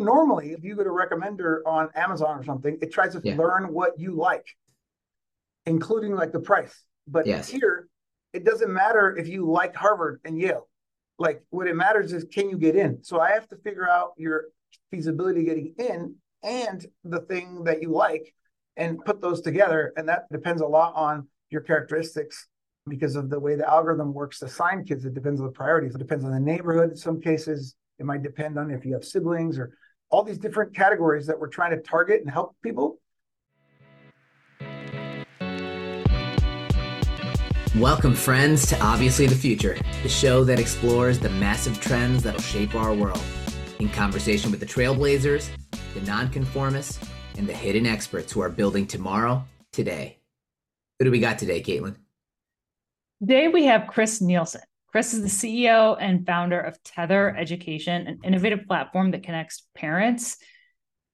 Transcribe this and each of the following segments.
Normally, if you go to recommender on Amazon or something, it tries to Yeah. learn what you like, including like the price. But Yes. here, it doesn't matter if you like Harvard and Yale. Like what it matters is can you get in? So I have to figure out your feasibility getting in and the thing that you like and put those together. And that depends a lot on your characteristics because of the way the algorithm works to assign kids. It depends on the priorities. It depends on the neighborhood. In some cases, it might depend on if you have siblings or all these different categories that we're trying to target and help people. Welcome, friends, to Obviously the Future, the show that explores the massive trends that'll shape our world, in conversation with the trailblazers, the nonconformists, and the hidden experts who are building tomorrow today. Who do we got today, Caitlin? Today we have Chris Neilson. Chris is the CEO and founder of Tether Education, an innovative platform that connects parents,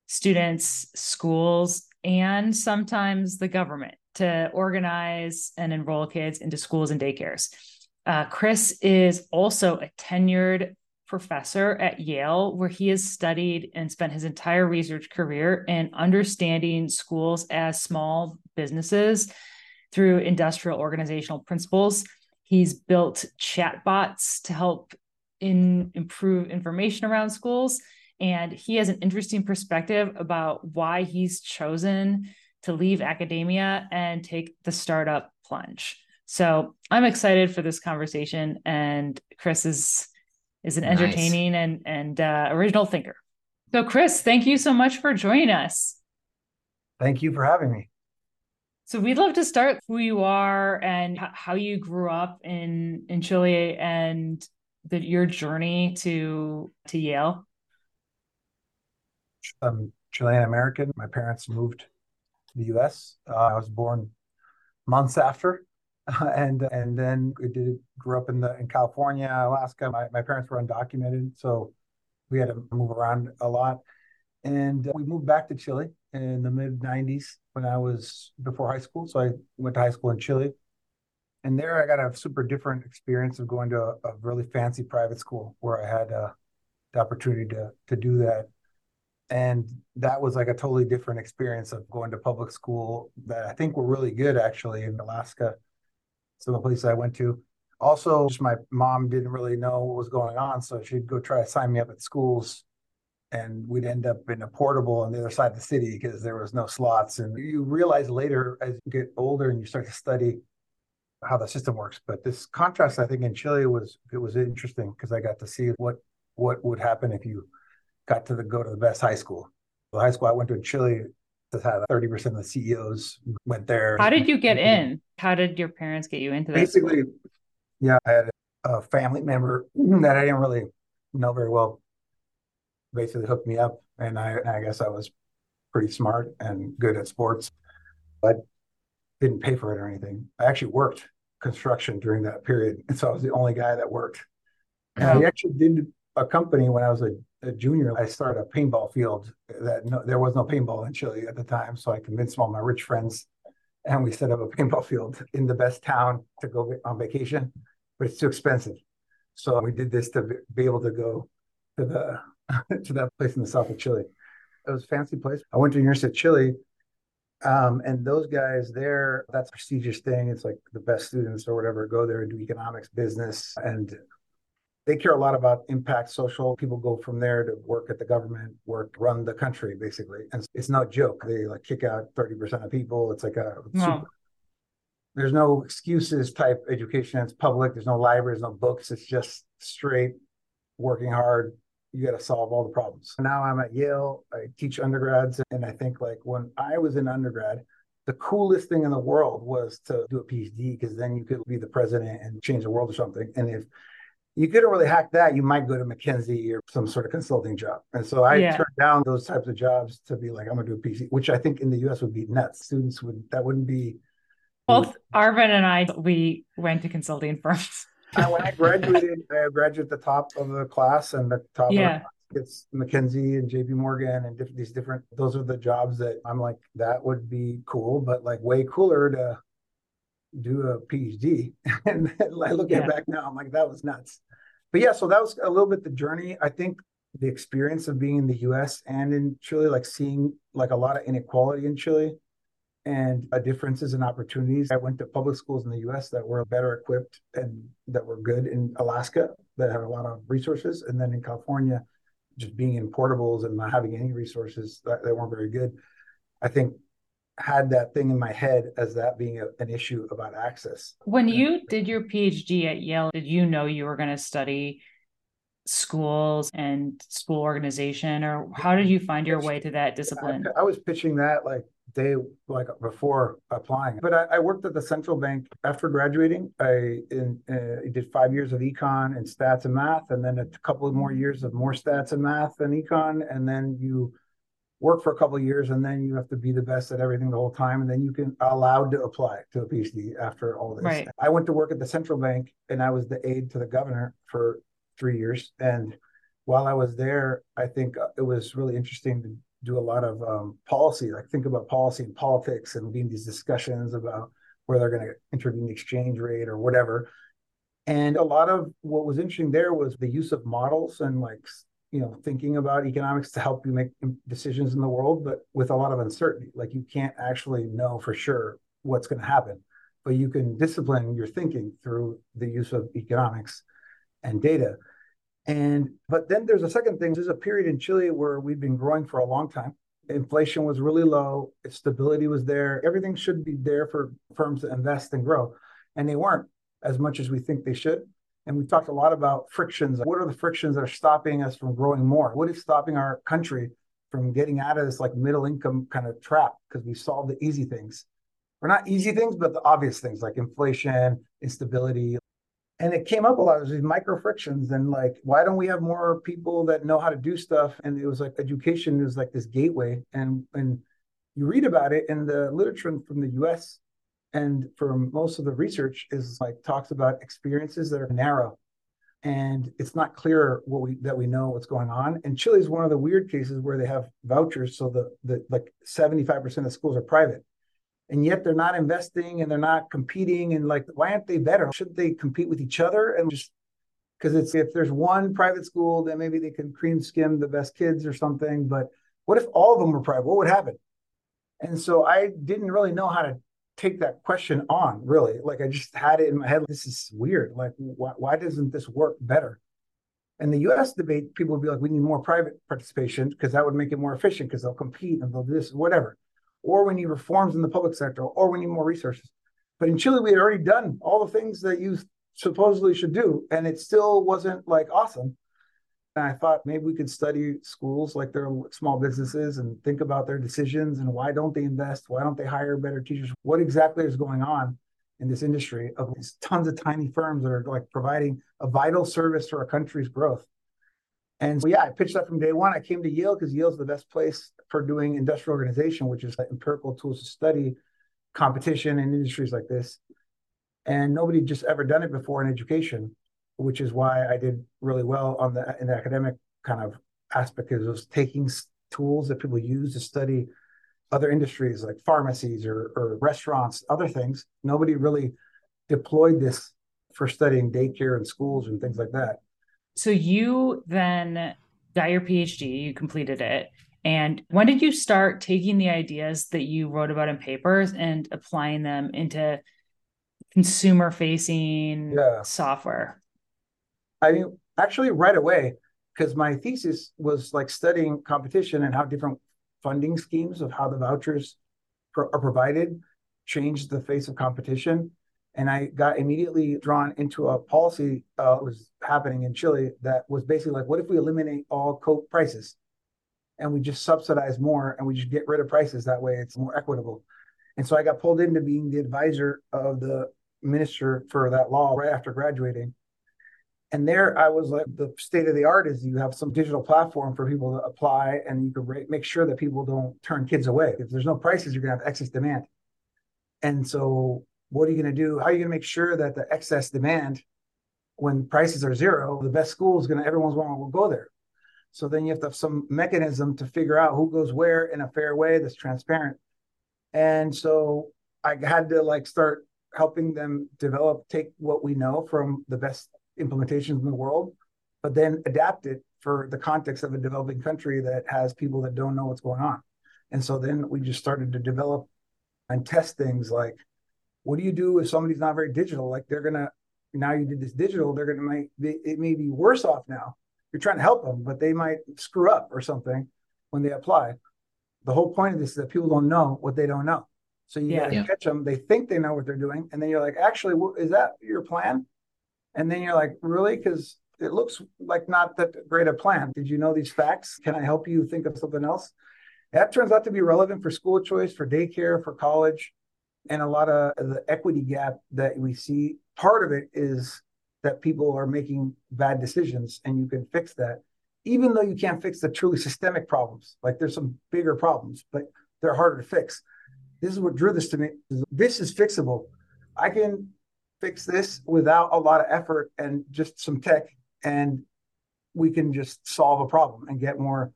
students, schools, and sometimes the government to organize and enroll kids into schools and daycares. Uh, Chris is also a tenured professor at Yale, where he has studied and spent his entire research career in understanding schools as small businesses through industrial organizational principles. He's built chatbots to help in improve information around schools. And he has an interesting perspective about why he's chosen to leave academia and take the startup plunge. So I'm excited for this conversation. And Chris is is an Nice. entertaining and and uh, original thinker. So Chris, thank you so much for joining us. Thank you for having me. So we'd love to start who you are and how you grew up in in Chile and the, your journey to to Yale. I'm Chilean American. My parents moved to the US. Uh, I was born months after. and and then I did grew up in the in California, Alaska. My, my parents were undocumented, so we had to move around a lot. And we moved back to Chile in the mid 90s when I was before high school. So I went to high school in Chile. And there I got a super different experience of going to a, a really fancy private school where I had uh, the opportunity to to do that. And that was like a totally different experience of going to public school that I think were really good actually in Alaska. Some of the places I went to. Also, my mom didn't really know what was going on, so she'd go try to sign me up at schools and we'd end up in a portable on the other side of the city because there was no slots. And you realize later as you get older and you start to study how the system works. But this contrast, I think, in Chile was it was interesting because I got to see what what would happen if you got to the go to the best high school. The high school I went to in Chile just had 30% of the CEOs went there. How did you get mm-hmm. in? How did your parents get you into this? Basically, yeah, I had a family member that I didn't really know very well basically hooked me up. And I, I guess I was pretty smart and good at sports, but didn't pay for it or anything. I actually worked construction during that period. And so I was the only guy that worked. And I actually did a company when I was a, a junior. I started a paintball field that no, there was no paintball in Chile at the time. So I convinced all my rich friends and we set up a paintball field in the best town to go on vacation, but it's too expensive. So we did this to be able to go to the to that place in the south of Chile. It was a fancy place. I went to University of Chile, um, and those guys there, that's a prestigious thing. It's like the best students or whatever go there and do economics, business, and they care a lot about impact social. People go from there to work at the government, work, run the country, basically. And it's no joke. They like kick out 30% of people. It's like a Wow. super there's no excuses type education. It's public. There's no libraries, no books. It's just straight working hard. You got to solve all the problems. Now I'm at Yale. I teach undergrads. And I think like when I was in undergrad, the coolest thing in the world was to do a PhD because then you could be the president and change the world or something. And if you couldn't really hack that, you might go to McKinsey or some sort of consulting job. And so I Yeah. turned down those types of jobs to be like, I'm going to do a PhD, which I think in the US would be nuts. Students would, that wouldn't be Both Arvin and I, we went to consulting firms. When I graduated, I graduated the top of the class, and the top Yeah. of the class gets McKinsey and JP Morgan and diff- these different. Those are the jobs that I'm like, that would be cool, but like way cooler to do a PhD. and then I look Yeah. at back now, I'm like, that was nuts. But yeah, so that was a little bit the journey. I think the experience of being in the US and in Chile, like seeing like a lot of inequality in Chile and uh, differences in opportunities. I went to public schools in the US that were better equipped and that were good in Alaska that had a lot of resources. And then in California, just being in portables and not having any resources that, that weren't very good. I think had that thing in my head as that being a, an issue about access. When you did your PhD at Yale, did you know you were going to study schools and school organization, or how did you find your way to that discipline? I, was pitching that like day like before applying, but I, I, worked at the central bank after graduating. I in, uh, did five years of econ and stats and math, and then a couple of more years of more stats and math and econ, and then you work for a couple of years and then you have to be the best at everything the whole time and then you can allowed to apply to a phd after all this right. i went to work at the central bank and i was the aide to the governor for three years. And while i was there i think uh, it was really interesting to do a lot of um, policy like think about policy and politics and being these discussions about where they're going to intervene the exchange rate or whatever. And a lot of what was interesting there was the use of models and like you know thinking about economics to help you make decisions in the world but with a lot of uncertainty. Like you can't actually know for sure what's going to happen but you can discipline your thinking through the use of economics and data and but then there's a second thing there's a period in chile where we've been growing for a long time inflation was really low stability was there everything should be there for firms to invest and grow and they weren't as much as we think they should and we've talked a lot about frictions. What are the frictions that are stopping us from growing more? What is stopping our country from getting out of this like middle income kind of trap? Because we solved the easy things. Or not easy things, but the obvious things like inflation, instability. And it came up a lot. There's these micro frictions, and like, why don't we have more people that know how to do stuff? And it was like education is like this gateway. And and you read about it in the literature from the US and for most of the research is like talks about experiences that are narrow and it's not clear what we that we know what's going on and chile is one of the weird cases where they have vouchers so the, the like 75% of schools are private and yet they're not investing and they're not competing and like why aren't they better? Shouldn't they compete with each other? And just because it's if there's one private school then maybe they can cream skim the best kids or something but what if all of them were private? What would happen? And so i didn't really know how to take that question on really. Like i just had it in my head this is weird. Like why, why doesn't this work better? In the us debate people would be like we need more private participation because that would make it more efficient because they'll compete and they'll do this whatever or we need reforms in the public sector or we need more resources but in chile we had already done all the things that you supposedly should do and it still wasn't like awesome and I thought maybe we could study schools like they're small businesses and think about their decisions and why don't they invest? Why don't they hire better teachers? What exactly is going on in this industry of these tons of tiny firms that are like providing a vital service to our country's growth? And so, yeah, I pitched that from day one. I came to Yale because Yale's the best place for doing industrial organization, which is like empirical tools to study competition in industries like this. And nobody just ever done it before in education which is why I did really well on the in the academic kind of aspect because it was taking tools that people use to study other industries like pharmacies or, or restaurants, other things. Nobody really deployed this for studying daycare and schools and things like that. So you then got your PhD, you completed it. And when did you start taking the ideas that you wrote about in papers and applying them into consumer facing yeah. software? I mean, actually, right away, because my thesis was like studying competition and how different funding schemes of how the vouchers pro- are provided change the face of competition. And I got immediately drawn into a policy uh, was happening in Chile that was basically like, what if we eliminate all Coke prices and we just subsidize more and we just get rid of prices? That way it's more equitable. And so I got pulled into being the advisor of the minister for that law right after graduating. And there I was like, the state of the art is you have some digital platform for people to apply and you can make sure that people don't turn kids away. If there's no prices, you're going to have excess demand. And so, what are you going to do? How are you going to make sure that the excess demand, when prices are zero, the best school is going to, everyone's going to go there. So then you have to have some mechanism to figure out who goes where in a fair way that's transparent. And so I had to like start helping them develop, take what we know from the best implementations in the world, but then adapt it for the context of a developing country that has people that don't know what's going on. And so then we just started to develop and test things like what do you do if somebody's not very digital? Like they're gonna now you did this digital, they're gonna make it may be worse off now. You're trying to help them, but they might screw up or something when they apply. The whole point of this is that people don't know what they don't know. So you yeah. gotta yeah. catch them. They think they know what they're doing, and then you're like, actually, is that your plan? And then you're like, really? Because it looks like not that great a plan. Did you know these facts? Can I help you think of something else? That turns out to be relevant for school choice, for daycare, for college, and a lot of the equity gap that we see. Part of it is that people are making bad decisions, and you can fix that, even though you can't fix the truly systemic problems. Like there's some bigger problems, but they're harder to fix. This is what drew this to me. This is fixable. I can fix this without a lot of effort and just some tech, and we can just solve a problem and get more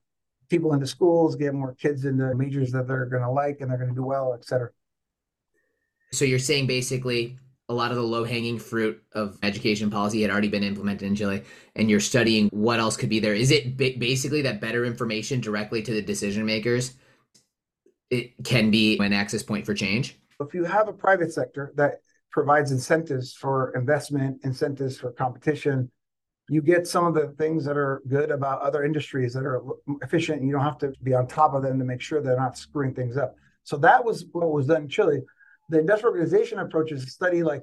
people into schools, get more kids into majors that they're going to like and they're going to do well, et cetera. So you're saying basically a lot of the low hanging fruit of education policy had already been implemented in Chile, and you're studying what else could be there. Is it basically that better information directly to the decision makers? It can be an access point for change. If you have a private sector that provides incentives for investment, incentives for competition, you get some of the things that are good about other industries that are efficient. You don't have to be on top of them to make sure they're not screwing things up. So that was what was done in Chile. The industrial organization approach is study like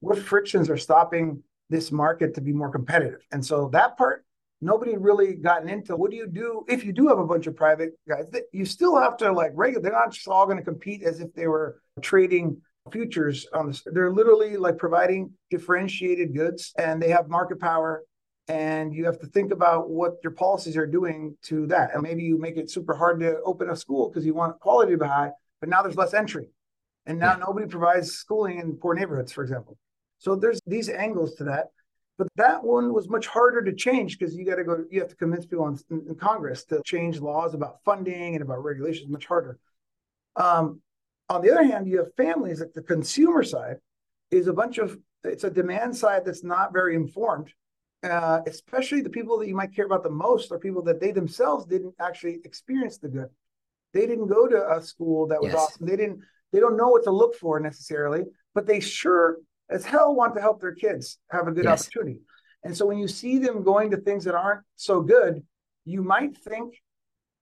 what frictions are stopping this market to be more competitive. And so that part, nobody really gotten into. What do you do if you do have a bunch of private guys? That you still have to like regulate. They're not just all going to compete as if they were trading futures on this. They're literally like providing differentiated goods, and they have market power and you have to think about what your policies are doing to that. And maybe you make it super hard to open a school because you want quality to be high, but now there's less entry. And now yeah. nobody provides schooling in poor neighborhoods, for example. So there's these angles to that. But that one was much harder to change because you got to go, you have to convince people in, in, Congress to change laws about funding and about regulations, much harder. Um, on the other hand, you have families like the consumer side is a bunch of, it's a demand side that's not very informed uh, especially the people that you might care about the most are people that they themselves didn't actually experience the good. They didn't go to a school that was yes. awesome. They didn't. They don't know what to look for necessarily, but they sure as hell want to help their kids have a good yes. opportunity. And so when you see them going to things that aren't so good, you might think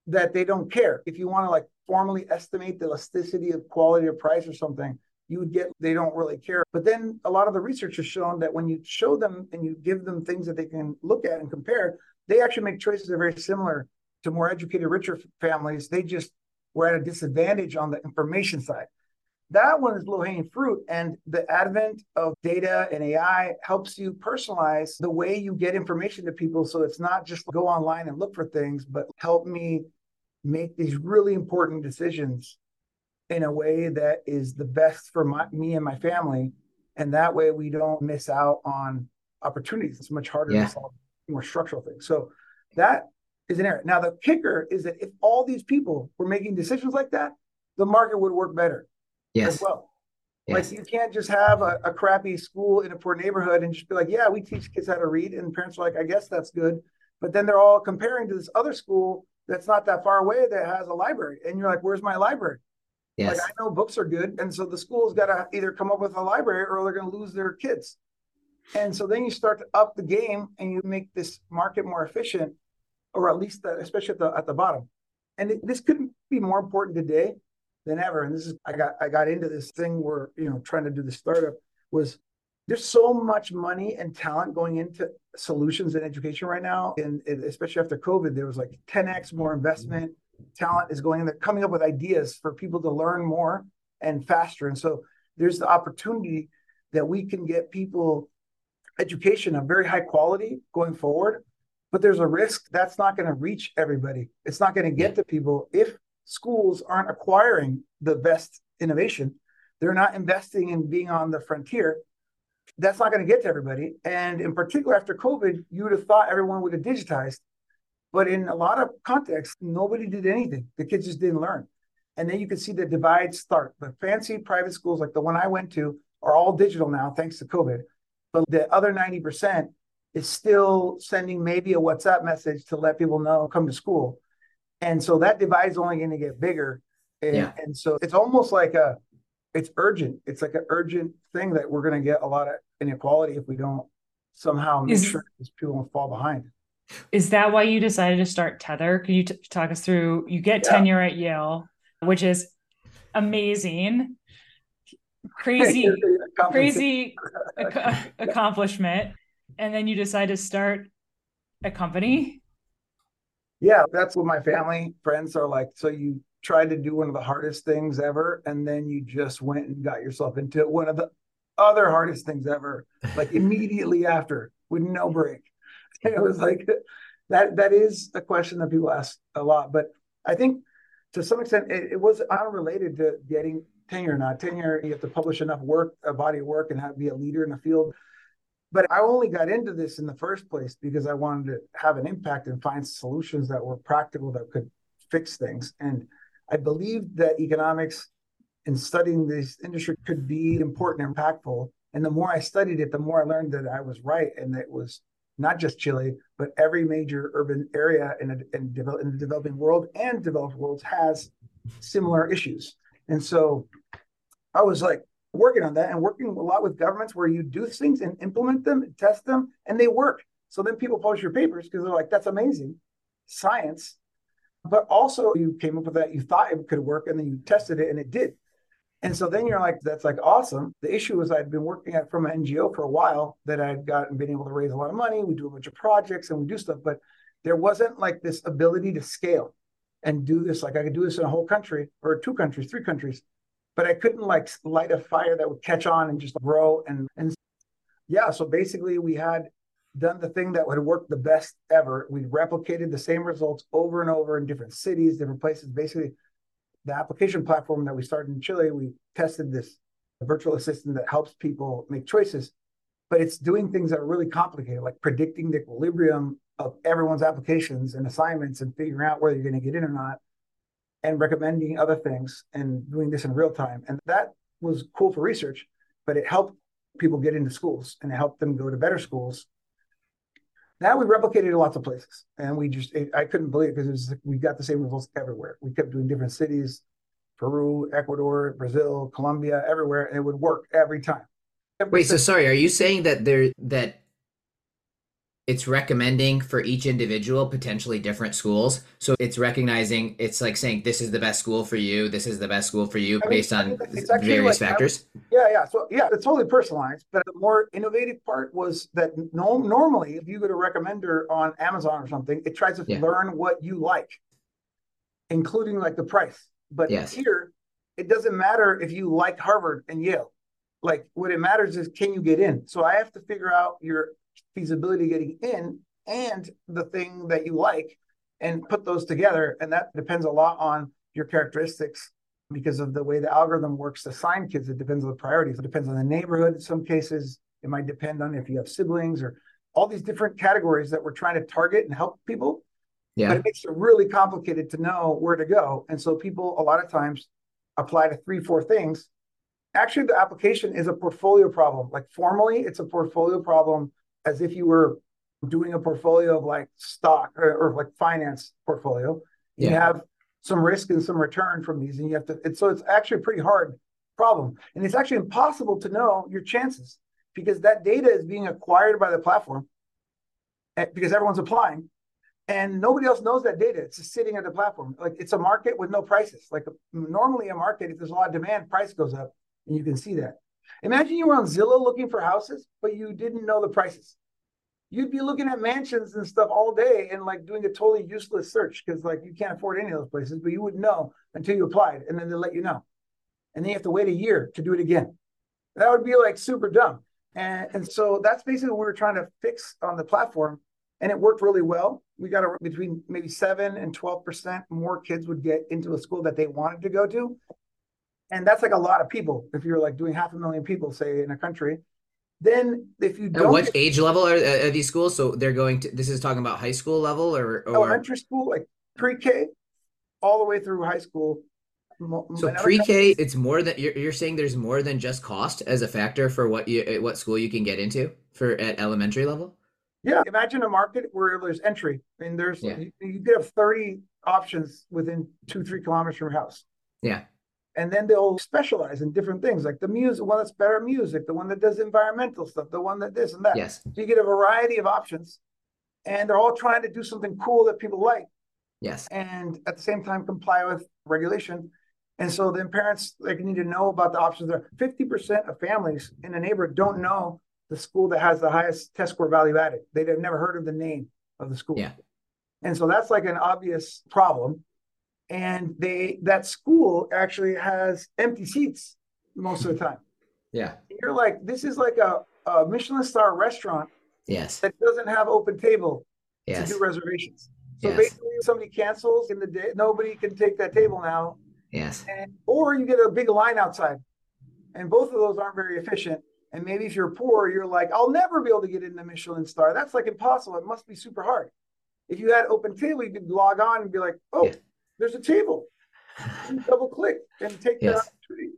that they don't care. If you want to like formally estimate the elasticity of quality or price or something, you would get they don't really care. But then a lot of the research has shown that when you show them and you give them things that they can look at and compare, they actually make choices that are very similar to more educated, richer families. They just were at a disadvantage on the information side. That one is low hanging fruit. And the advent of data and AI helps you personalize the way you get information to people. So it's not just go online and look for things, but help me make these really important decisions in a way that is the best for my, me and my family. And that way we don't miss out on opportunities. It's much harder yeah. to solve more structural things. So that is an area. Now, the kicker is that if all these people were making decisions like that, the market would work better yes. as well. Yes. Like you can't just have a, a, crappy school in a poor neighborhood and just be like, yeah, we teach kids how to read. And parents are like, I guess that's good. But then they're all comparing to this other school that's not that far away that has a library. And you're like, where's my library? Yes. Like I know books are good, and so the school's got to either come up with a library or they're going to lose their kids. And so then you start to up the game and you make this market more efficient, or at least the, especially at the at the bottom. And it, this couldn't be more important today than ever. And this is I got I got into this thing where you know trying to do the startup was there's so much money and talent going into solutions in education right now, and especially after COVID, there was like 10x more investment talent is going in there coming up with ideas for people to learn more and faster. And so there's the opportunity that we can get people education of very high quality going forward. But there's a risk that's not going to reach everybody. It's not going to get to people if schools aren't acquiring the best innovation. They're not investing in being on the frontier. That's not going to get to everybody. And in particular, after COVID, you would have thought everyone would have digitized. But in a lot of contexts, nobody did anything. The kids just didn't learn. And then you can see the divide start. The fancy private schools, like the one I went to, are all digital now, thanks to COVID. But the other 90%, is still sending maybe a WhatsApp message to let people know come to school. And so that divide is only going to get bigger. And, yeah. and so it's almost like a, it's urgent. It's like an urgent thing that we're going to get a lot of inequality if we don't somehow make is, sure people don't fall behind. Is that why you decided to start Tether? Could you t- talk us through? You get yeah. tenure at Yale, which is amazing, crazy, crazy ac- accomplishment, and then you decide to start a company. Yeah, that's what my family friends are like. So you tried to do one of the hardest things ever, and then you just went and got yourself into one of the other hardest things ever, like immediately after with no break. It was like that that is a question that people ask a lot. But I think to some extent it, it was unrelated to getting tenure or not. Tenure, you have to publish enough work, a body of work, and have be a leader in the field. But I only got into this in the first place because I wanted to have an impact and find solutions that were practical that could fix things. And I believed that economics and studying this industry could be important and impactful. And the more I studied it, the more I learned that I was right and that it was not just Chile, but every major urban area in, a, in, in the developing world and developed worlds has similar issues. And so I was like working on that and working a lot with governments where you do things and implement them, and test them, and they work. So then people publish your papers because they're like, that's amazing science. But also you came up with that, you thought it could work, and then you tested it and it did. And so then you're like, that's like awesome. The issue is I'd been working at from an NGO for a while that I'd gotten been able to raise a lot of money. We do a bunch of projects and we do stuff, but there wasn't like this ability to scale and do this. Like I could do this in a whole country or two countries, three countries, but I couldn't like light a fire that would catch on and just grow. And and yeah, so basically we had done the thing that would work the best ever. We replicated the same results over and over in different cities, different places, basically the application platform that we started in Chile, we tested this virtual assistant that helps people make choices, but it's doing things that are really complicated, like predicting the equilibrium of everyone's applications and assignments and figuring out whether you're going to get in or not and recommending other things and doing this in real time. And that was cool for research, but it helped people get into schools and it helped them go to better schools now we replicated in lots of places, and we just it, I couldn't believe it because we got the same results everywhere. We kept doing different cities, Peru, Ecuador, Brazil, Colombia, everywhere, and it would work every time. Every Wait, so sorry, are you saying that there that it's recommending for each individual potentially different schools. So it's recognizing it's like saying this is the best school for you, this is the best school for you I based mean, on various like, factors. yeah, yeah. So yeah, it's totally personalized. But the more innovative part was that no, normally if you go to recommender on Amazon or something, it tries to yeah. learn what you like, including like the price. But yes. here, it doesn't matter if you like Harvard and Yale. Like what it matters is can you get in? So I have to figure out your feasibility getting in and the thing that you like and put those together. And that depends a lot on your characteristics because of the way the algorithm works to assign kids. It depends on the priorities. It depends on the neighborhood. In some cases, it might depend on if you have siblings or all these different categories that we're trying to target and help people. Yeah. But it makes it really complicated to know where to go. And so people a lot of times apply to three, four things. Actually, the application is a portfolio problem. Like formally, it's a portfolio problem as if you were doing a portfolio of like stock or, or like finance portfolio. You yeah. have some risk and some return from these, and you have to. It's, so it's actually a pretty hard problem, and it's actually impossible to know your chances because that data is being acquired by the platform eh, because everyone's applying and nobody else knows that data it's just sitting at the platform like it's a market with no prices like normally a market if there's a lot of demand price goes up and you can see that Imagine you were on Zillow looking for houses, but you didn't know the prices. You'd be looking at mansions and stuff all day and like doing a totally useless search because like you can't afford any of those places, but you wouldn't know until you applied and then they let you know. And then you have to wait a year to do it again. That would be like super dumb. And, and so that's basically what we were trying to fix on the platform. And it worked really well. We got a, between maybe seven and 12% more kids would get into a school that they wanted to go to and that's like a lot of people if you're like doing half a million people say in a country then if you don't At what age level are, are, these schools so they're going to this is talking about high school level or, or... elementary school like pre-k all the way through high school so pre-k it's more than you're, you're saying there's more than just cost as a factor for what you eh, what school you can get into for at elementary level Yeah, imagine a market where there's entry and there's Yeah. you, you could have 30 options within two, three kilometers from your house. Yeah. And then they'll specialize in different things, like the music, one that's better at music, the one that does environmental stuff, the one that this and that. Yes. So you get a variety of options, and they're all trying to do something cool that people like, Yes. and at the same time comply with regulation. And so then parents like need to know about the options there. Fifty percent of families in a neighborhood don't know the school that has the highest test score value added. They've never heard of the name of the school. Yeah. And so that's like an obvious problem. And they that school actually has empty seats most of the time. Yeah. You're like, this is like a, a Michelin star restaurant Yes. that doesn't have OpenTable Yes. to do reservations. So Yes. basically, if somebody cancels in the day, nobody can take that table now, Yes. and or you get a big line outside, and both of those aren't very efficient. And maybe if you're poor, you're like, I'll never be able to get in the Michelin star. That's like impossible. It must be super hard. If you had OpenTable, you could log on and be like, oh, Yeah. There's a table. You double click and take that opportunity.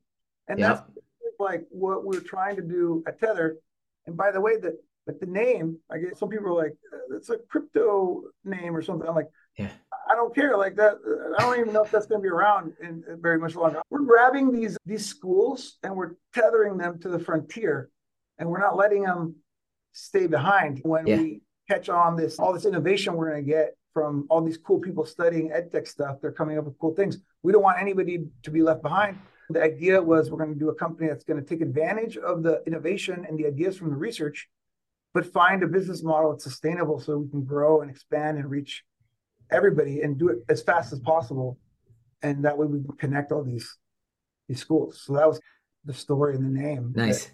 And Yep. that's like what we're trying to do at Tether. And by the way, that but the name, I guess some people are like, "Uh, it's a crypto name or something. I'm like, Yeah. I don't care. Like that, I don't even know if that's going to be around in, in very much longer. We're grabbing these these schools and we're tethering them to the frontier, and we're not letting them stay behind when Yeah. we catch on this all this innovation we're going to get from all these cool people studying edtech stuff. They're coming up with cool things. We don't want anybody to be left behind. The idea was we're going to do a company that's going to take advantage of the innovation and the ideas from the research, but find a business model that's sustainable so we can grow and expand and reach everybody and do it as fast as possible. And that way we can connect all these these schools. So that was the story and the name. Nice.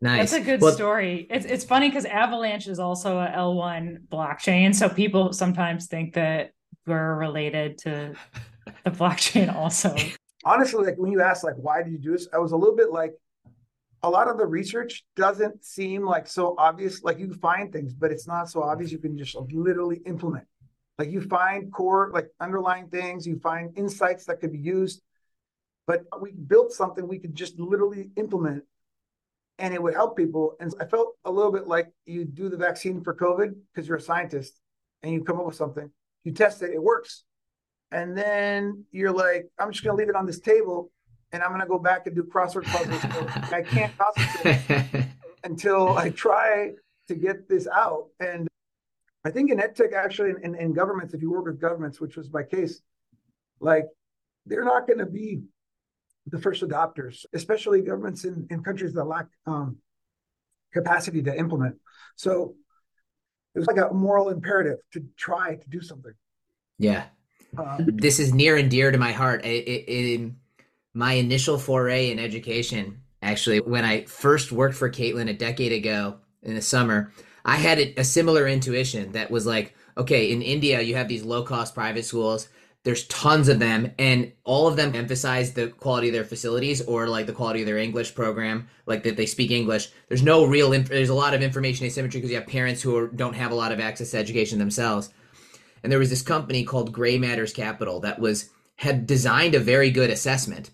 Nice. That's a good Well, story. It's it's funny because Avalanche is also a L1 blockchain, so people sometimes think that we're related to the blockchain also. honestly, like when you ask, like, why did you do this? I was a little bit like, a lot of the research doesn't seem like so obvious. Like you find things, but it's not so obvious. You can just literally implement. Like you find core, like underlying things. You find insights that could be used. But we built something we could just literally implement, and it would help people. And I felt a little bit like you do the vaccine for COVID because you're a scientist, and you come up with something. You test it, it works and then you're like, I'm just gonna leave it on this table, and I'm gonna go back and do crossword puzzles. I can't concentrate until I try to get this out. And I think in edtech, actually, in, in governments, if you work with governments, which was my case, like they're not going to be the first adopters, especially governments in, in countries that lack um, capacity to implement. So it was like a moral imperative to try to do something. yeah. Um, this is near and dear to my heart. It, it, it, my initial foray in education, actually, when I first worked for Caitlin a decade ago in the summer, I had a, a similar intuition that was like, okay, in India, you have these low cost private schools. There's tons of them, and all of them emphasize the quality of their facilities or like the quality of their English program, like that they speak English. There's no real, inf- there's a lot of information asymmetry because you have parents who are, don't have a lot of access to education themselves and there was this company called Gray Matters Capital that was had designed a very good assessment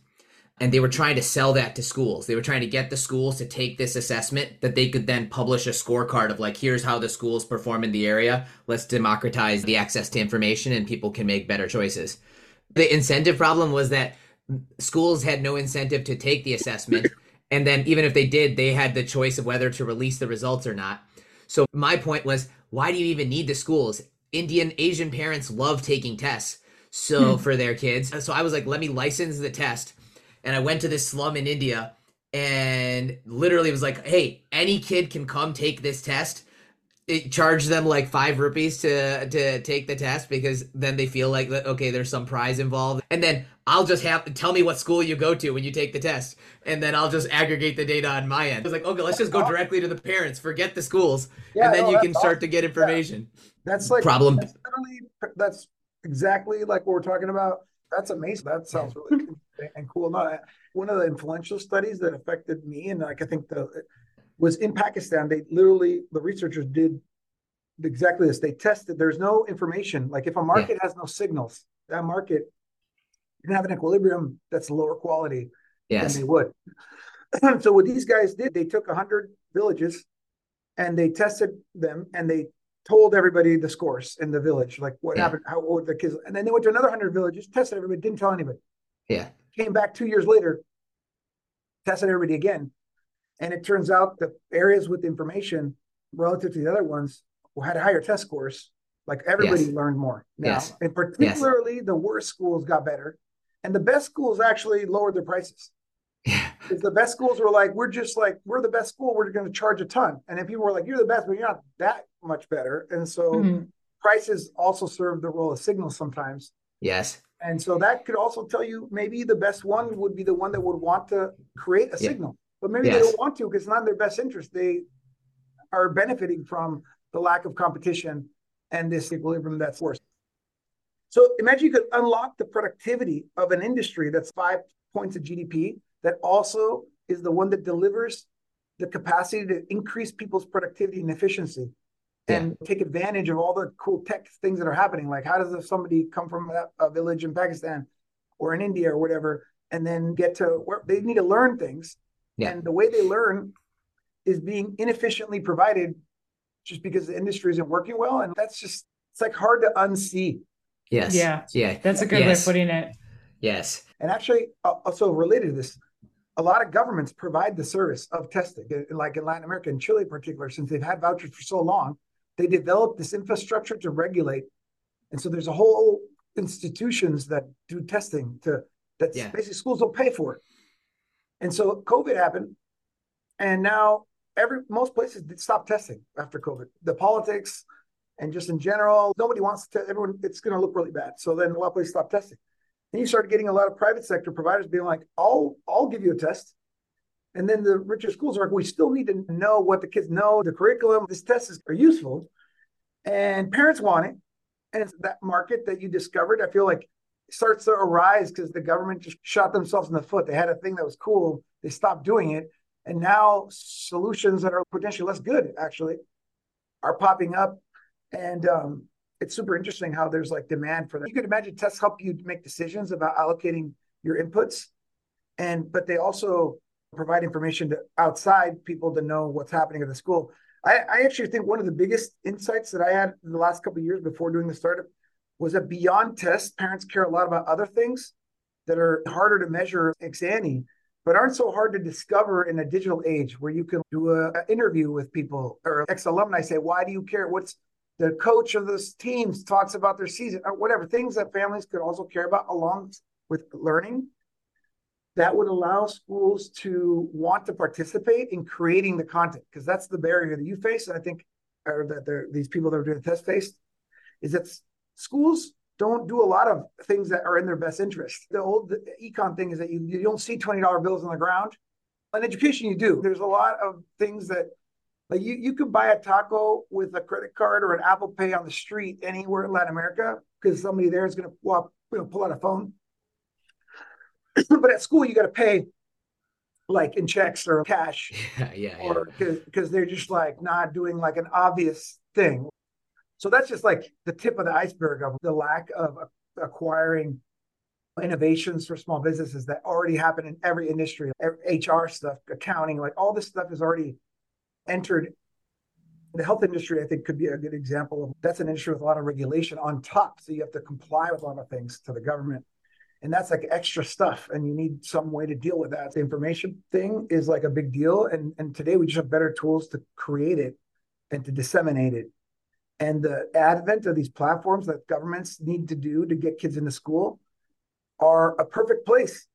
and they were trying to sell that to schools. They were trying to get the schools to take this assessment that they could then publish a scorecard of like here's how the schools perform in the area. Let's democratize the access to information and people can make better choices. The incentive problem was that schools had no incentive to take the assessment and then even if they did, they had the choice of whether to release the results or not. So my point was, why do you even need the schools? Indian Asian parents love taking tests. So hmm. for their kids. So I was like, let me license the test. And I went to this slum in India and literally was like, hey, any kid can come take this test. It charged them like five rupees to to take the test because then they feel like okay, there's some prize involved. And then I'll just have tell me what school you go to when you take the test, and then I'll just aggregate the data on my end. I was like, okay, let's just go directly to the parents, forget the schools, Yeah, and then no, you can start to get information. That's like Problem- That's, that's exactly like what we're talking about. That's amazing. That sounds really and cool. No, one of the influential studies that affected me, and like I think the was in Pakistan. They literally the researchers did exactly this. They tested. There's no information. Like if a market has no signals, that market can have an equilibrium that's lower quality Yes. than they would. so what these guys did, they took hundred villages and they tested them and they told everybody the scores in the village, like what Yeah. happened, how old the kids, and then they went to another hundred villages, tested everybody, didn't tell anybody. Yeah. Came back two years later, tested everybody again, and it turns out the areas with information relative to the other ones had higher test scores. Like everybody Yes. learned more now, Yes. and particularly the worst schools got better, and the best schools actually lowered their prices. Yeah. Because the best schools were like, we're just like, we're the best school, we're going to charge a ton. And then people were like, you're the best, but you're not that much better. And so Mhm. prices also serve the role of signal sometimes. Yes. And so that could also tell you maybe the best one would be the one that would want to create a Yeah. signal, but maybe they don't want to because it's not in their best interest. They are benefiting from the lack of competition and this equilibrium that's forced. So imagine you could unlock the productivity of an industry that's five points of GDP that also is the one that delivers the capacity to increase people's productivity and efficiency and take advantage of all the cool tech things that are happening. Like, how does somebody come from a, a village in Pakistan or in India or whatever, and then get to where they need to learn things? Yeah. And the way they learn is being inefficiently provided just because the industry isn't working well. And that's just, it's like hard to unsee. Yes. Yeah. Yeah. That's a good way of putting it. Yes. And actually, uh, also related to this, a lot of governments provide the service of testing, Uh, like in Latin America and Chile in particular, since they've had vouchers for so long, they developed this infrastructure to regulate. And so there's a whole institutions that do testing to that Yeah. basically schools don't pay for it. And so COVID happened, and now every most places did stop testing after COVID. The politics and just in general, nobody wants to. Everyone, it's going to look really bad. So then a lot of places stop testing. Then you start getting a lot of private sector providers being like, "I'll I'll give you a test," and then the richer schools are like, "We still need to know what the kids know, the curriculum. This test is are useful, and parents want it." And it's that market that you discovered, I feel like starts to arise because the government just shot themselves in the foot. They had a thing that was cool, they stopped doing it, and now solutions that are potentially less good actually are popping up, and um, it's super interesting how there's like demand for that. You could imagine tests help you make decisions about allocating your inputs, and but they also provide information to outside people to know what's happening at the school. I, I actually think one of the biggest insights that I had in the last couple of years before doing the startup was that beyond tests, parents care a lot about other things that are harder to measure ex ante, but aren't so hard to discover in a digital age where you can do a, a interview with people or ex alumni say, why do you care? What's the coach of this teams talks about their season or whatever things that families could also care about along with learning that would allow schools to want to participate in creating the content because that's the barrier that you face and i think or that these people that are doing the test faced is that schools don't do a lot of things that are in their best interest. The old econ thing is that you, you don't see $20 bills on the ground. In education you do. There's a lot of things that like you, you could buy a taco with a credit card or an apple pay on the street anywhere in latin america because somebody there is going to you know, pull out a phone but at school you got to pay like in checks or cash Yeah. Yeah. yeah. or because they're just like not doing like an obvious thing so that's just like the tip of the iceberg of the lack of acquiring innovations for small businesses that already happen in every industry hr stuff accounting like all this stuff is already entered the health industry i think could be a good example of that's an industry with a lot of regulation on top so you have to comply with a lot of things to the government and that's like extra stuff and you need some way to deal with that. The information thing is like a big deal and and today we just have better tools to create it and to disseminate it. And the advent of these platforms that governments need to do to get kids into school are a perfect place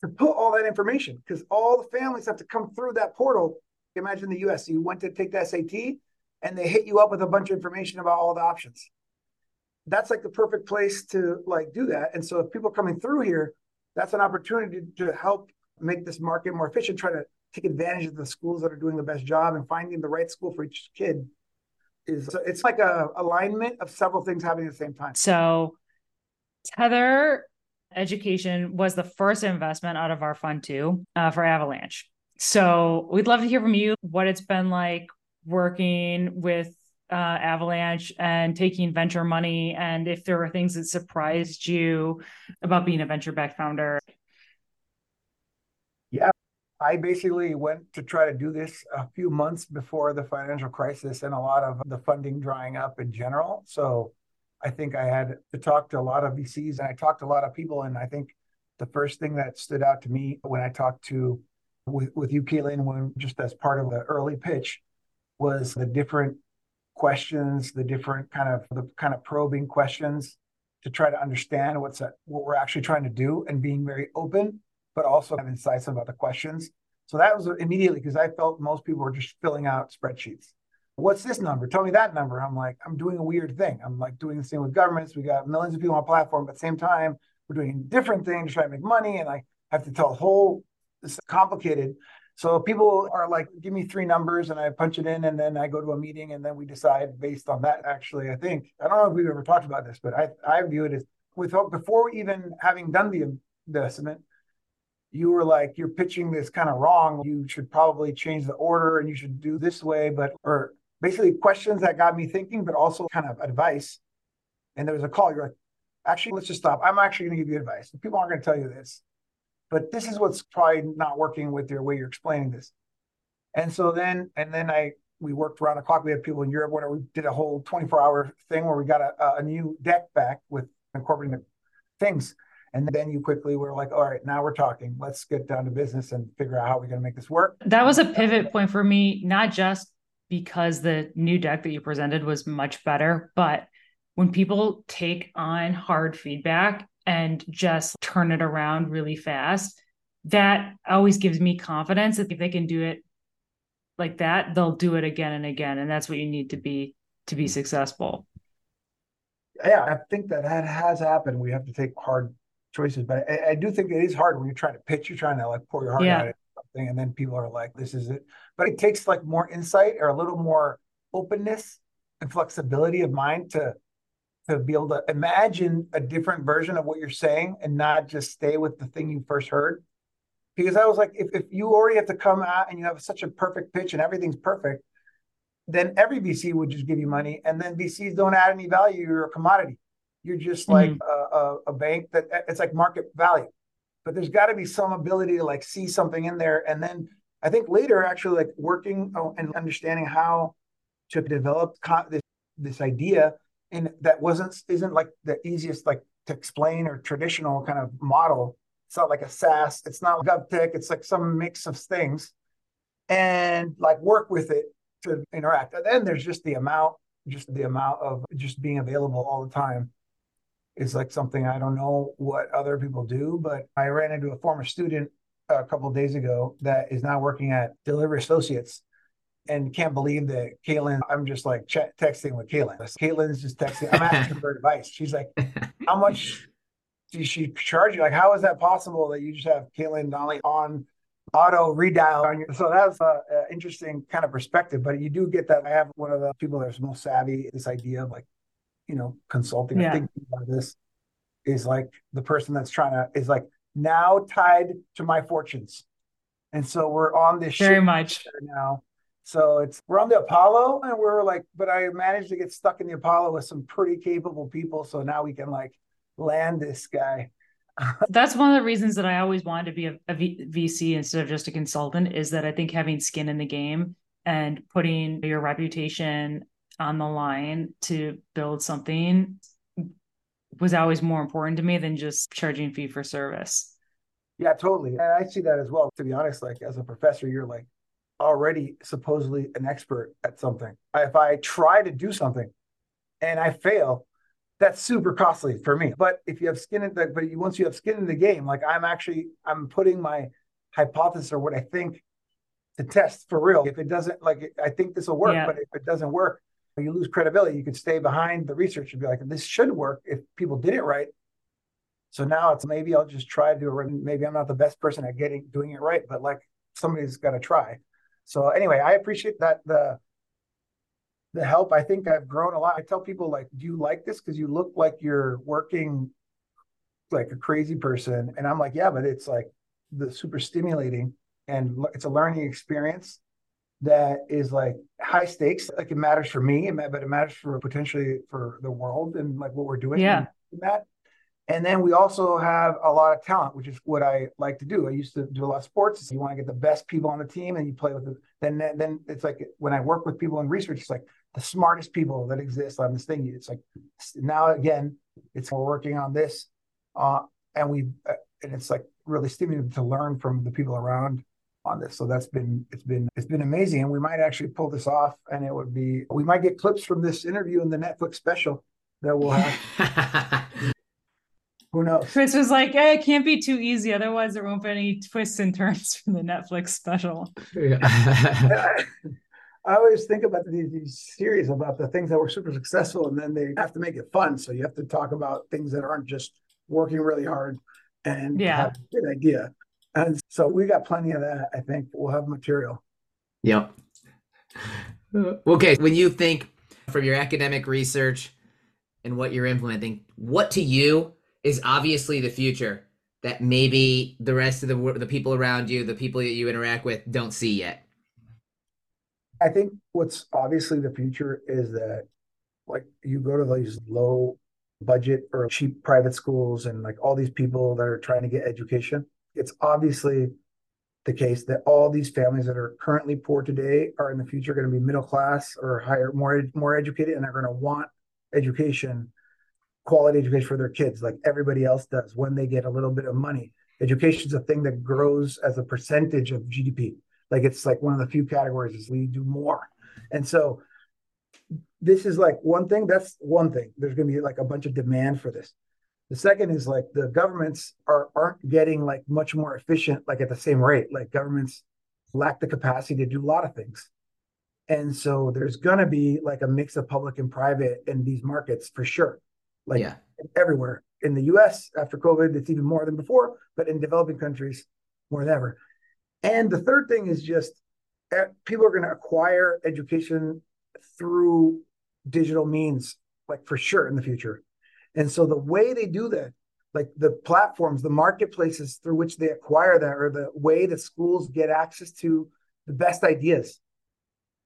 to put all that information because all the families have to come through that portal. Imagine the us you went to take the sat and they hit you up with a bunch of information about all the options that's like the perfect place to like do that. And so if people are coming through here, that's an opportunity to help make this market more efficient, try to take advantage of the schools that are doing the best job and finding the right school for each kid is so it's like a alignment of several things happening at the same time. So Tether Education was the first investment out of our fund too uh, for Avalanche. So we'd love to hear from you what it's been like working with uh, Avalanche and taking venture money, and if there were things that surprised you about being a venture backed founder. Yeah, I basically went to try to do this a few months before the financial crisis and a lot of the funding drying up in general. So I think I had to talk to a lot of VCs and I talked to a lot of people. And I think the first thing that stood out to me when I talked to with, with you, Caitlin, when just as part of the early pitch was the different questions, the different kind of the kind of probing questions to try to understand what's what we're actually trying to do and being very open, but also have insights about the questions. So that was immediately because I felt most people were just filling out spreadsheets. What's this number? Tell me that number. I'm like, I'm doing a weird thing. I'm like doing the same with governments. We got millions of people on a platform, but at the same time, we're doing different things to try to make money. And I have to tell a whole it's complicated. So people are like, give me three numbers and I punch it in and then I go to a meeting and then we decide based on that. Actually, I think, I don't know if we've ever talked about this, but I, I view it as without before even having done the investment, you were like, you're pitching this kind of wrong. You should probably change the order and you should do this way, but, or basically questions that got me thinking, but also kind of advice. And there was a call. You're like, actually, let's just stop. I'm actually going to give you advice. People aren't going to tell you this but this is what's probably not working with your way you're explaining this. And so then, and then I, we worked around the clock. We had people in Europe where we did a whole 24 hour thing where we got a, a new deck back with incorporating the things. And then you quickly were like, all right, now we're talking. Let's get down to business and figure out how we're going to make this work. That was a pivot point for me, not just because the new deck that you presented was much better, but when people take on hard feedback and just turn it around really fast, that always gives me confidence that if they can do it like that, they'll do it again and again. And that's what you need to be to be successful. Yeah, I think that that has happened. We have to take hard choices, but I, I do think it is hard when you're trying to pitch, you're trying to like pour your heart yeah. out at something, and then people are like, "This is it." But it takes like more insight or a little more openness and flexibility of mind to to be able to imagine a different version of what you're saying and not just stay with the thing you first heard. Because I was like, if, if you already have to come out and you have such a perfect pitch and everything's perfect, then every VC would just give you money. And then VCs don't add any value. You're a commodity. You're just like mm-hmm. a, a, a bank that it's like market value. But there's got to be some ability to like see something in there. And then I think later, actually, like working and understanding how to develop this, this idea and that wasn't isn't like the easiest like to explain or traditional kind of model. It's not like a SaaS. It's not GovTech. It's like some mix of things, and like work with it to interact. And then there's just the amount, just the amount of just being available all the time is like something I don't know what other people do, but I ran into a former student a couple days ago that is now working at Delivery Associates and can't believe that Caitlin, I'm just like ch- texting with Caitlin. Caitlin's just texting. I'm asking for advice. She's like, how much does she charge you? Like, how is that possible that you just have Caitlin not only on auto redial on your, so that's an uh, uh, interesting kind of perspective, but you do get that. I have one of the people that's most savvy, this idea of like, you know, consulting yeah. thinking about this is like the person that's trying to, is like now tied to my fortunes. And so we're on this very much now so it's we're on the Apollo and we're like, but I managed to get stuck in the Apollo with some pretty capable people. So now we can like land this guy. That's one of the reasons that I always wanted to be a, a v- VC instead of just a consultant is that I think having skin in the game and putting your reputation on the line to build something was always more important to me than just charging fee for service. Yeah, totally. And I see that as well. To be honest, like as a professor, you're like, already supposedly an expert at something. If I try to do something and I fail, that's super costly for me. But if you have skin in the, but once you have skin in the game, like I'm actually, I'm putting my hypothesis or what I think to test for real. If it doesn't, like, I think this will work, yeah. but if it doesn't work, you lose credibility. You could stay behind the research and be like, this should work if people did it right. So now it's maybe I'll just try to do it. Maybe I'm not the best person at getting doing it right, but like somebody's got to try. So anyway, I appreciate that the the help. I think I've grown a lot. I tell people like, do you like this? Because you look like you're working like a crazy person. And I'm like, yeah, but it's like the super stimulating and it's a learning experience that is like high stakes. Like it matters for me, but it matters for potentially for the world and like what we're doing. Yeah. that. And then we also have a lot of talent, which is what I like to do. I used to do a lot of sports. So you want to get the best people on the team and you play with them. Then, then it's like when I work with people in research, it's like the smartest people that exist on this thing. It's like now again, it's we're working on this, uh, and we uh, and it's like really stimulating to learn from the people around on this. So that's been it's been it's been amazing, and we might actually pull this off, and it would be we might get clips from this interview in the Netflix special that we'll have. Who knows? Chris was like, eh, "It can't be too easy, otherwise there won't be any twists and turns from the Netflix special." Yeah, I always think about these, these series about the things that were super successful, and then they have to make it fun. So you have to talk about things that aren't just working really hard and yeah. have a good idea. And so we got plenty of that. I think we'll have material. Yep. Okay. When you think from your academic research and what you're implementing, what to you is obviously the future that maybe the rest of the the people around you, the people that you interact with, don't see yet? I think what's obviously the future is that like you go to these low budget or cheap private schools and like all these people that are trying to get education. It's obviously the case that all these families that are currently poor today are in the future going to be middle class or higher, more more educated, and they're going to want education, quality education for their kids, like everybody else does when they get a little bit of money. Education is a thing that grows as a percentage of GDP. Like it's like one of the few categories is we do more. And so this is like one thing, that's one thing. There's gonna be like a bunch of demand for this. The second is like the governments are aren't getting like much more efficient like at the same rate. Like governments lack the capacity to do a lot of things. And so there's gonna be like a mix of public and private in these markets for sure. Like yeah. everywhere. In the US after COVID, it's even more than before, but in developing countries, more than ever. And the third thing is just eh, people are going to acquire education through digital means, like for sure in the future. And so the way they do that, like the platforms, the marketplaces through which they acquire that, or the way that schools get access to the best ideas,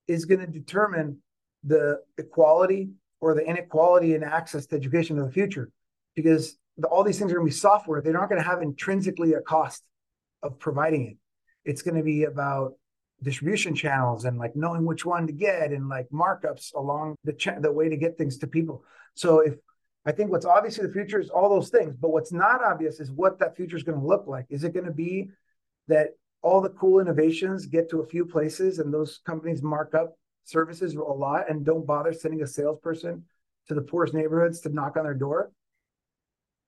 is going to determine the equality or the inequality in access to education in the future. Because the, all these things are going to be software; they're not going to have intrinsically a cost of providing it it's going to be about distribution channels and like knowing which one to get and like markups along the the way to get things to people. So if I think what's obviously the future is all those things, but what's not obvious is what that future is going to look like. Is it going to be that all the cool innovations get to a few places and those companies mark up services a lot and don't bother sending a salesperson to the poorest neighborhoods to knock on their door?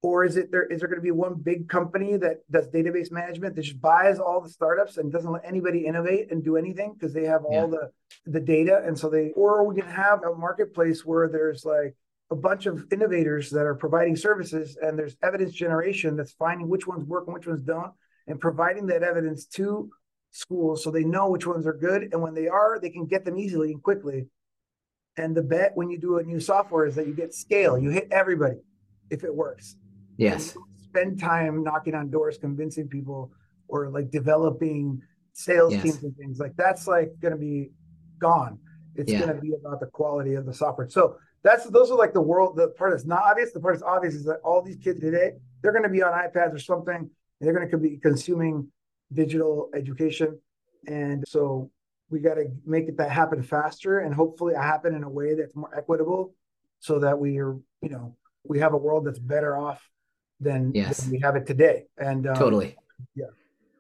or is it there is there going to be one big company that does database management that just buys all the startups and doesn't let anybody innovate and do anything because they have all yeah. the the data and so they or we can have a marketplace where there's like a bunch of innovators that are providing services and there's evidence generation that's finding which ones work and which ones don't and providing that evidence to schools so they know which ones are good and when they are they can get them easily and quickly and the bet when you do a new software is that you get scale you hit everybody if it works Yes. Spend time knocking on doors, convincing people, or like developing sales yes. teams and things like that's like going to be gone. It's yeah. going to be about the quality of the software. So that's those are like the world. The part that's not obvious. The part that's obvious is that all these kids today they're going to be on iPads or something. they're going to be consuming digital education, and so we got to make it that happen faster and hopefully happen in a way that's more equitable, so that we are you know we have a world that's better off than, yes. than we have it today. And um, totally, yeah.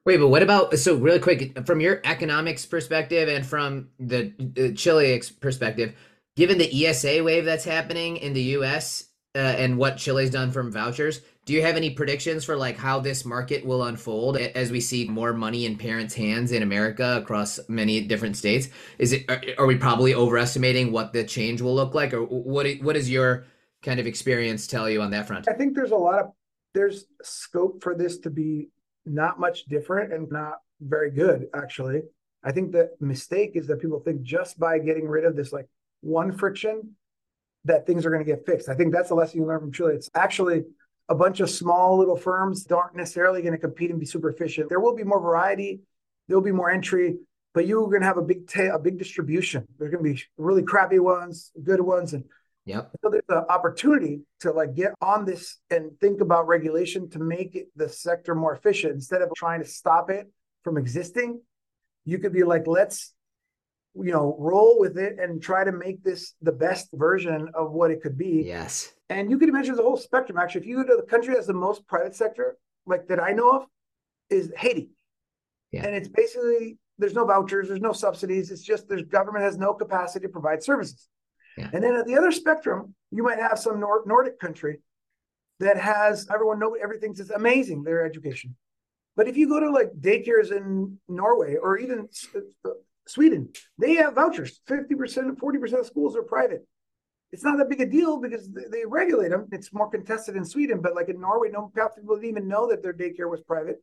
Wait, but what about so really quick from your economics perspective and from the, the Chile perspective? Given the ESA wave that's happening in the U.S. Uh, and what Chile's done from vouchers, do you have any predictions for like how this market will unfold as we see more money in parents' hands in America across many different states? Is it are, are we probably overestimating what the change will look like, or what what is your kind of experience tell you on that front? I think there's a lot of there's scope for this to be not much different and not very good, actually. I think the mistake is that people think just by getting rid of this like one friction that things are going to get fixed. I think that's the lesson you learn from Chile. It's actually a bunch of small little firms that aren't necessarily going to compete and be super efficient. There will be more variety, there'll be more entry, but you're going to have a big tail, a big distribution. There's going to be really crappy ones, good ones, and Yep. So there's an opportunity to like get on this and think about regulation to make it, the sector more efficient instead of trying to stop it from existing. You could be like, let's, you know, roll with it and try to make this the best version of what it could be. Yes. And you can imagine the whole spectrum. Actually, if you go to the country that has the most private sector, like that I know of, is Haiti. Yeah. And it's basically there's no vouchers, there's no subsidies. It's just there's government has no capacity to provide services. Yeah. And then at the other spectrum, you might have some Nord- Nordic country that has everyone know everything's just amazing their education. But if you go to like daycares in Norway or even Sweden, they have vouchers. 50%, 40% of schools are private. It's not that big a deal because they, regulate them. It's more contested in Sweden, but like in Norway, no people didn't even know that their daycare was private.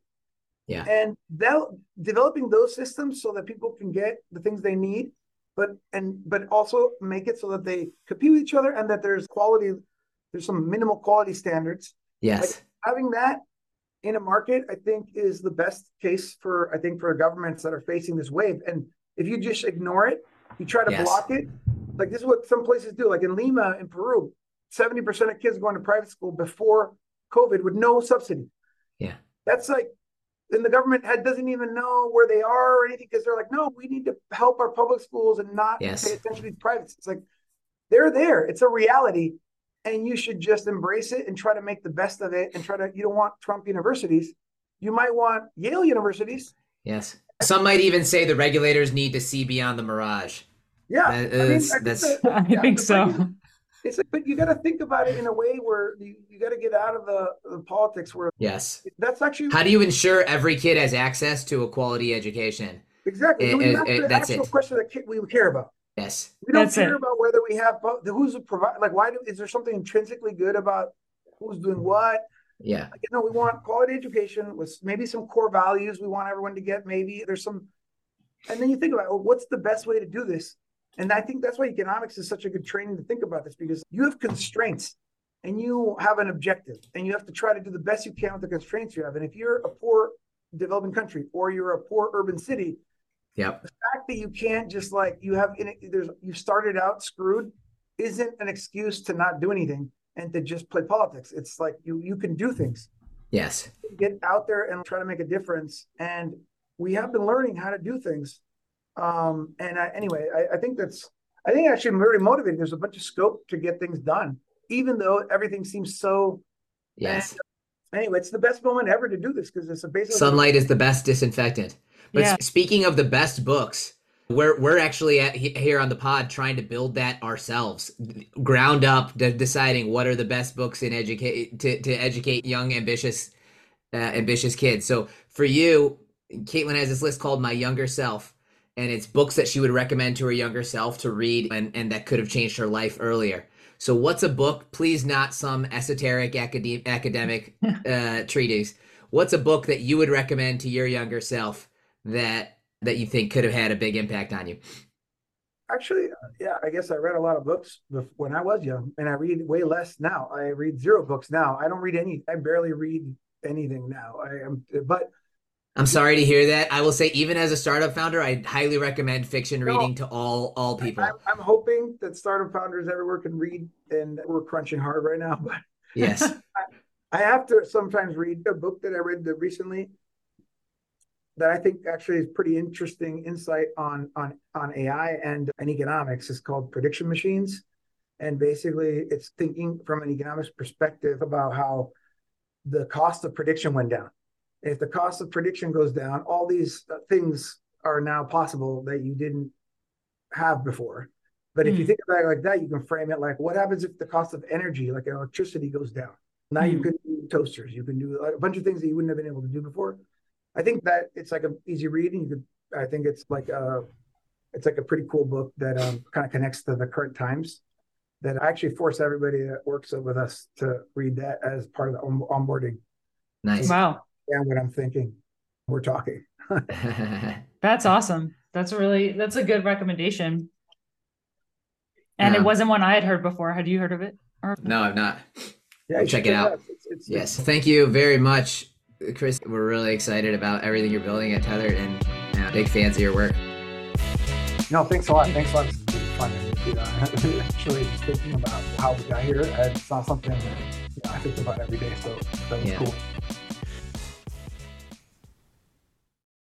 Yeah. And that developing those systems so that people can get the things they need, but and but also make it so that they compete with each other and that there's quality, there's some minimal quality standards. Yes. Like having that in a market, I think, is the best case for I think for governments that are facing this wave. And if you just ignore it, you try to Yes. block it. Like this is what some places do. Like in Lima, in Peru, seventy percent of kids going to private school before COVID with no subsidy. Yeah. That's like, and the government had, doesn't even know where they are or anything because they're like, no, we need to help our public schools and not Yes. pay attention to these privates. It's like they're there. It's a reality, and you should just embrace it and try to make the best of it. And try to. You don't want Trump universities. You might want Yale universities. Yes. Some might even say the regulators need to see beyond the mirage. Yeah, That I mean, I think that's- that- I yeah, think so. It's like, but you got to think about it in a way where you, you got to get out of the, the politics where Yes. that's actually How do you ensure every kid has access to a quality education? exactly Eh, doing eh, that's the that's actual it. question that we care about. Yes. We don't That's care it. about whether we have. Who's a provide? Like, why do, is there something intrinsically good about who's doing what? Yeah. Like, you know, we want quality education with maybe some core values. We want everyone to get. Maybe there's some, and then you think about, well, what's the best way to do this? And I think that's why economics is such a good training to think about this because you have constraints and you have an objective and you have to try to do the best you can with the constraints you have. And if you're a poor developing country or you're a poor urban city, Yep. the fact that you can't just like you have in it, there's you started out screwed isn't an excuse to not do anything and to just play politics. It's like you you can do things. Yes. Get out there and try to make a difference. And we have been learning how to do things. Um, and I, anyway, I, I think that's I think actually I'm very motivated. There's a bunch of scope to get things done, even though everything seems so. Yes. Anyway, it's the best moment ever to do this because it's a basically Sunlight is the best disinfectant. But Yeah. speaking of the best books, we're we're actually at, here on the pod trying to build that ourselves, ground up, de- deciding what are the best books in educate to to educate young ambitious uh, ambitious kids. So for you, Caitlin has this list called My Younger Self, and it's books that she would recommend to her younger self to read and, and that could have changed her life earlier. So what's a book? Please not some esoteric academic academic uh, treatise. What's a book that you would recommend to your younger self that that you think could have had a big impact on you? Actually, uh, yeah, I guess I read a lot of books bef- when I was young, and I read way less now. I read zero books now. I don't read any. I barely read anything now. I am, but I'm sorry to hear that. I will say, even as a startup founder, I highly recommend fiction No. reading to all all people. I'm, I'm hoping that startup founders everywhere can read, and we're crunching hard right now. But Yes. I have to sometimes read a book that I read that recently that I think actually is pretty interesting insight on on on AI and, and economics. It's called Prediction Machines. And basically it's thinking from an economics perspective about how the cost of prediction went down. If the cost of prediction goes down, all these uh, things are now possible that you didn't have before. But if you Hmm. think about it like that, you can frame it like what happens if the cost of energy, like electricity, goes down? Now you Hmm. can do toasters, you can do a bunch of things that you wouldn't have been able to do before. I think that it's like an easy read, and you could. I think it's like a, it's like a pretty cool book that um, kind of connects to the current times. That I actually force everybody that works with us to read that as part of the on- onboarding. Nice. Wow. And what I'm thinking, we're talking. That's awesome. That's a really that's a good recommendation. And Yeah. it wasn't one I had heard before. Had you heard of it? Or no, I've not. Yeah, We'll you should check it out. It's, it's, Yes. Thank you very much, Chris. We're really excited about everything you're building at Tethered and uh, big fans of your work. No, thanks a lot. Thanks a lot. funny. You know, actually just thinking about how we got here, and it's not something that you know, I think about every day. So that was Yeah. cool.